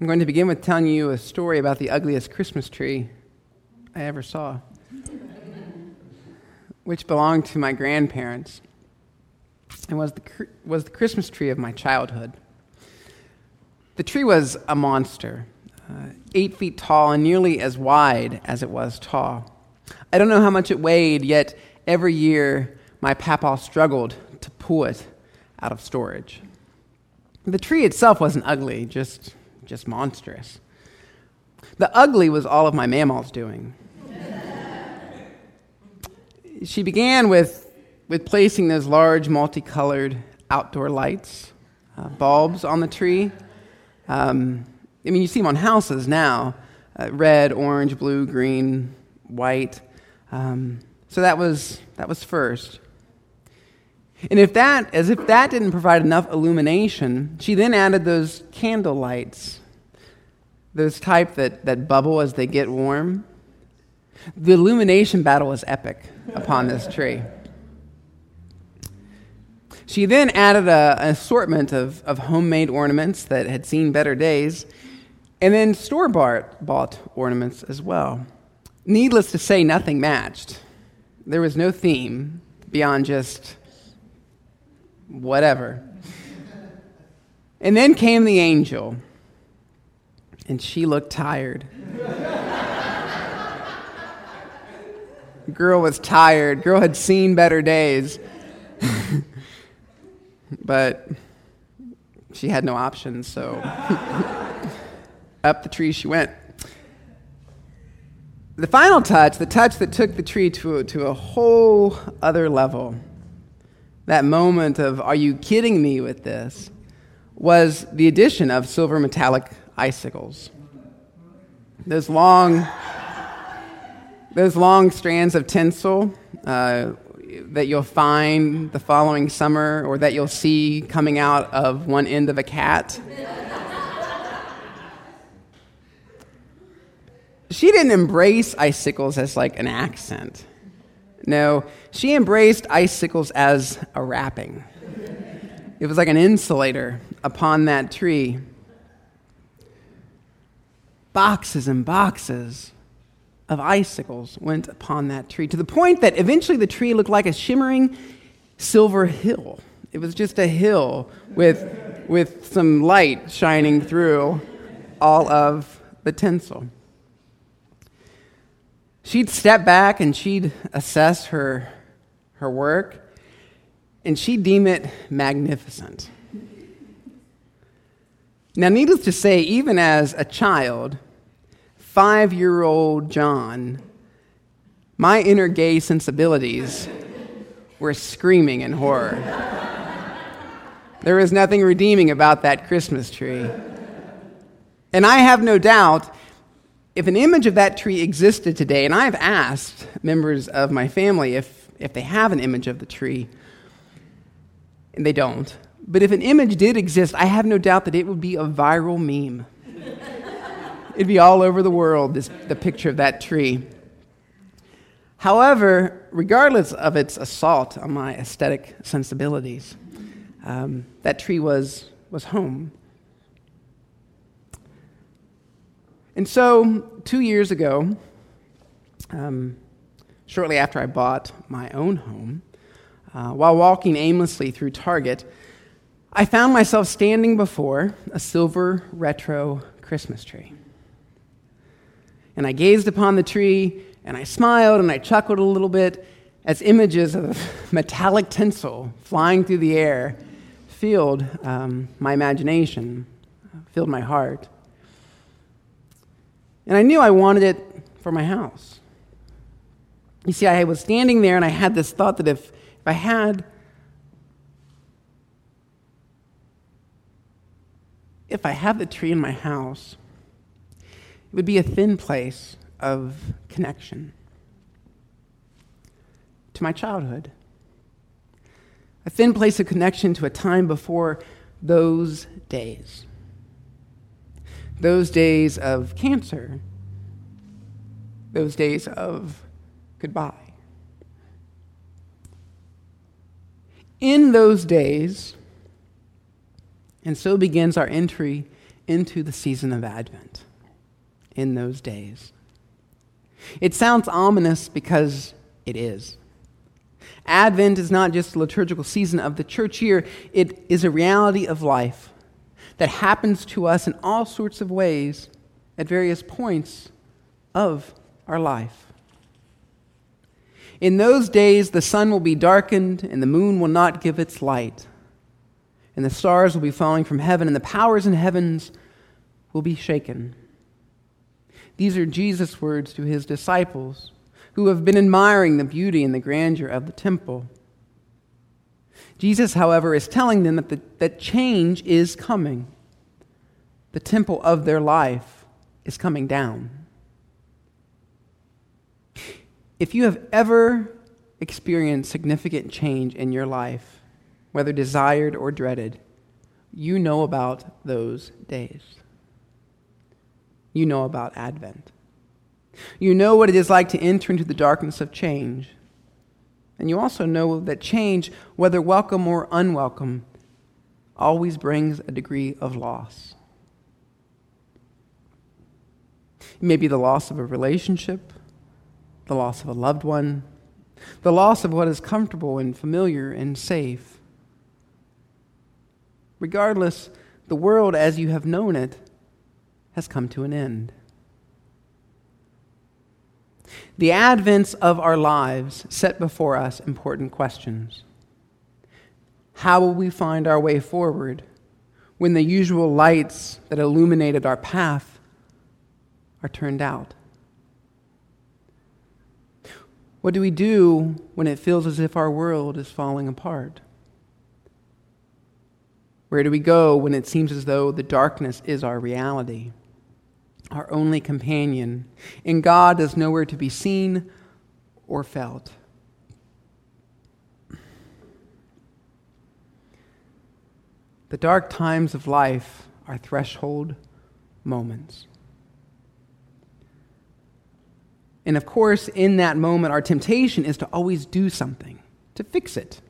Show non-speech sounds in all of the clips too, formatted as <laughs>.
I'm going to begin with telling you a story about the ugliest Christmas tree I ever saw, which belonged to my grandparents and was the, was the Christmas tree of my childhood. The tree was a monster, uh, eight feet tall and nearly as wide as it was tall. I don't know how much it weighed, yet every year my papa struggled to pull it out of storage. The tree itself wasn't ugly, just, just monstrous. The ugly was all of my Mamaw's doing. <laughs> she began with, with placing those large, multicolored outdoor lights, uh, bulbs on the tree. Um, I mean, you see them on houses now uh, red, orange, blue, green, white. Um, so that was, that was first. And if that, as if that didn't provide enough illumination, she then added those candle lights, those type that, that bubble as they get warm. The illumination battle was epic upon this tree. She then added a, an assortment of, of homemade ornaments that had seen better days, and then store bought ornaments as well. Needless to say, nothing matched. There was no theme beyond just whatever. And then came the angel, and she looked tired. Girl was tired. Girl had seen better days. <laughs> but she had no options, so <laughs> up the tree she went. The final touch, the touch that took the tree to a, to a whole other level, that moment of, are you kidding me with this, was the addition of silver metallic icicles. Those long, those long strands of tinsel uh, that you'll find the following summer or that you'll see coming out of one end of a cat. she didn't embrace icicles as like an accent. No, she embraced icicles as a wrapping. It was like an insulator upon that tree. Boxes and boxes of icicles went upon that tree to the point that eventually the tree looked like a shimmering silver hill. It was just a hill with, with some light shining through all of the tinsel. She'd step back and she'd assess her, her work, and she'd deem it magnificent. Now, needless to say, even as a child, five year old John, my inner gay sensibilities were screaming in horror. there was nothing redeeming about that Christmas tree. And I have no doubt if an image of that tree existed today, and I've asked members of my family if, if they have an image of the tree, and they don't, but if an image did exist, I have no doubt that it would be a viral meme. It'd be all over the world, this, the picture of that tree. However, regardless of its assault on my aesthetic sensibilities, um, that tree was, was home. And so, two years ago, um, shortly after I bought my own home, uh, while walking aimlessly through Target, I found myself standing before a silver retro Christmas tree. And I gazed upon the tree, and I smiled and I chuckled a little bit as images of <laughs> metallic tinsel flying through the air filled um, my imagination, filled my heart. And I knew I wanted it for my house. You see, I was standing there and I had this thought that if, if I had if I had the tree in my house, it would be a thin place of connection to my childhood. A thin place of connection to a time before those days those days of cancer, those days of goodbye. In those days, and so begins our entry into the season of Advent in those days. It sounds ominous because it is. Advent is not just a liturgical season of the church year, it is a reality of life that happens to us in all sorts of ways at various points of our life. In those days, the sun will be darkened, and the moon will not give its light, and the stars will be falling from heaven, and the powers in heavens will be shaken. These are Jesus' words to his disciples who have been admiring the beauty and the grandeur of the temple. Jesus, however, is telling them that, the, that change is coming. The temple of their life is coming down. If you have ever experienced significant change in your life, whether desired or dreaded, you know about those days. You know about Advent. You know what it is like to enter into the darkness of change. And you also know that change, whether welcome or unwelcome, always brings a degree of loss. It may be the loss of a relationship, the loss of a loved one, the loss of what is comfortable and familiar and safe. Regardless, the world as you have known it has come to an end. The advents of our lives set before us important questions. How will we find our way forward when the usual lights that illuminated our path are turned out? What do we do when it feels as if our world is falling apart? Where do we go when it seems as though the darkness is our reality? our only companion, and God is nowhere to be seen or felt. The dark times of life are threshold moments. And of course, in that moment, our temptation is to always do something, to fix it,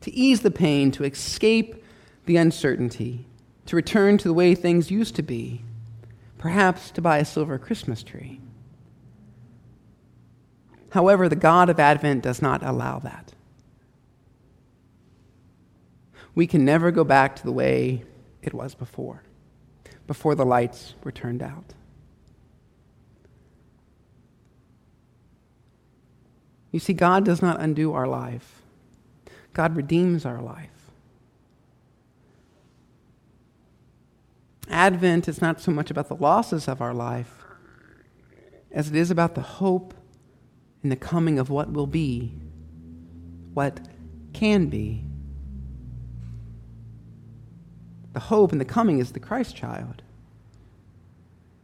to ease the pain, to escape the uncertainty, to return to the way things used to be perhaps to buy a silver Christmas tree. However, the God of Advent does not allow that. We can never go back to the way it was before, before the lights were turned out. You see, God does not undo our life, God redeems our life. Advent is not so much about the losses of our life as it is about the hope in the coming of what will be, what can be. The hope in the coming is the Christ child,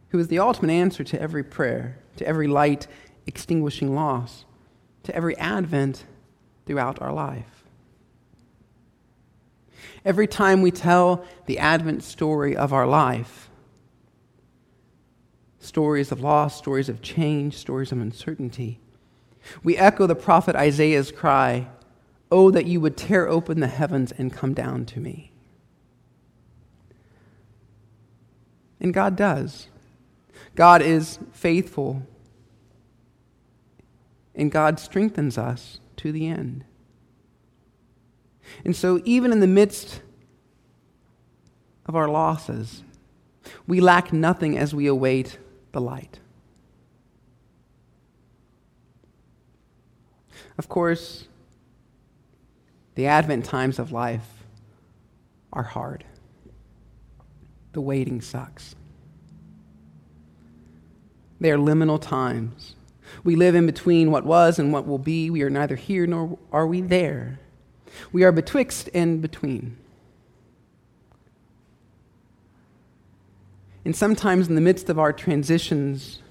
who is the ultimate answer to every prayer, to every light extinguishing loss, to every advent throughout our life. Every time we tell the Advent story of our life, stories of loss, stories of change, stories of uncertainty, we echo the prophet Isaiah's cry, Oh, that you would tear open the heavens and come down to me. And God does. God is faithful. And God strengthens us to the end. And so, even in the midst of our losses, we lack nothing as we await the light. Of course, the Advent times of life are hard. The waiting sucks. They are liminal times. We live in between what was and what will be. We are neither here nor are we there. We are betwixt and between. And sometimes in the midst of our transitions,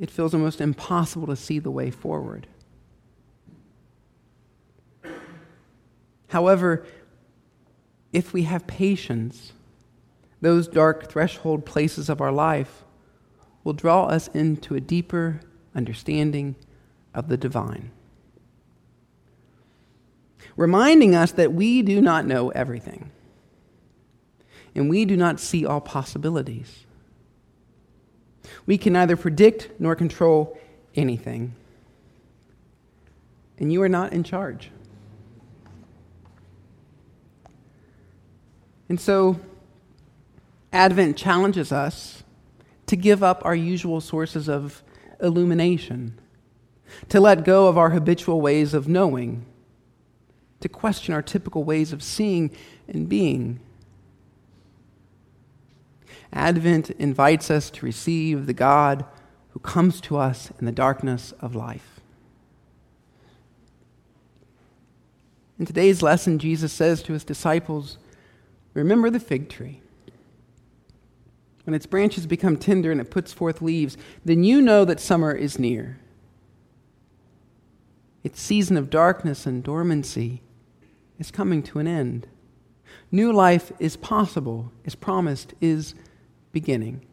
it feels almost impossible to see the way forward. However, if we have patience, those dark threshold places of our life will draw us into a deeper understanding of the divine reminding us that we do not know everything. and we do not see all possibilities. We can neither predict nor control anything. And you are not in charge. And so, Advent challenges us to give up our usual sources of illumination, to let go of our habitual ways of knowing, to question our typical ways of seeing and being. Advent invites us to receive the God who comes to us in the darkness of life. In today's lesson, Jesus says to his disciples, Remember the fig tree. When its branches become tender and it puts forth leaves, then you know that summer is near. Its season of darkness and dormancy is coming to an end. New life is possible, is promised, is beginning.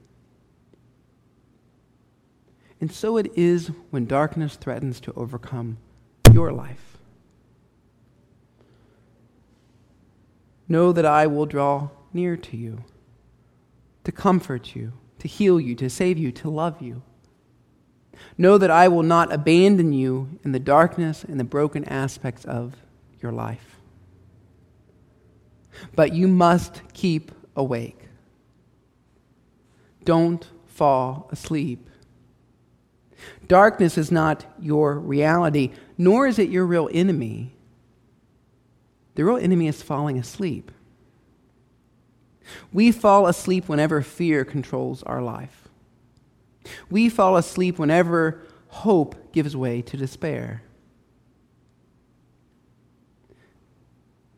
And so it is when darkness threatens to overcome your life. Know that I will draw near to you, to comfort you, to heal you, to save you, to love you. Know that I will not abandon you in the darkness and the broken aspects of your life. But you must keep awake. Don't fall asleep. Darkness is not your reality, nor is it your real enemy. The real enemy is falling asleep. We fall asleep whenever fear controls our life. We fall asleep whenever hope gives way to despair.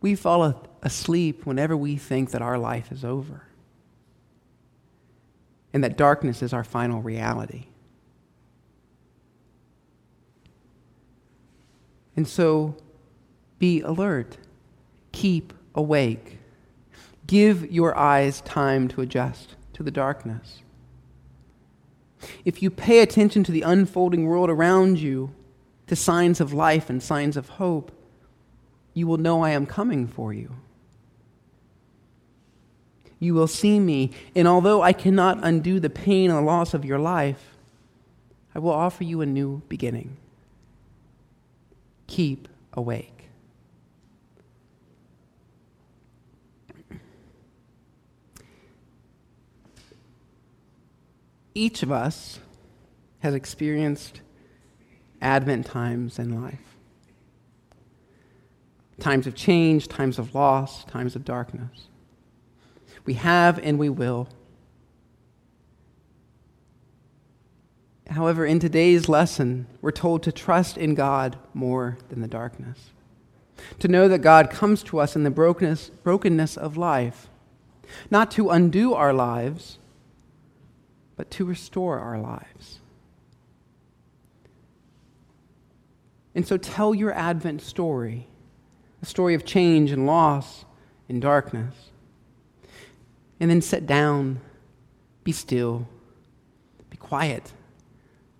We fall asleep whenever we think that our life is over and that darkness is our final reality. And so be alert, keep awake, give your eyes time to adjust to the darkness. If you pay attention to the unfolding world around you, to signs of life and signs of hope, you will know I am coming for you. You will see me, and although I cannot undo the pain and the loss of your life, I will offer you a new beginning keep awake. Each of us has experienced Advent times in life times of change, times of loss, times of darkness. We have and we will. However, in today's lesson, we're told to trust in God more than the darkness. To know that God comes to us in the brokenness, brokenness of life, not to undo our lives, but to restore our lives. And so tell your Advent story, a story of change and loss and darkness. And then sit down, be still, be quiet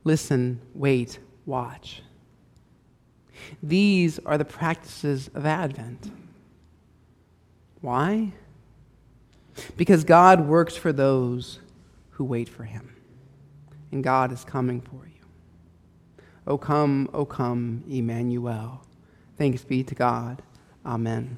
listen, wait, watch. These are the practices of Advent. Why? Because God works for those who wait for him. And God is coming for you. O come, O come, Emmanuel. Thanks be to God. Amen.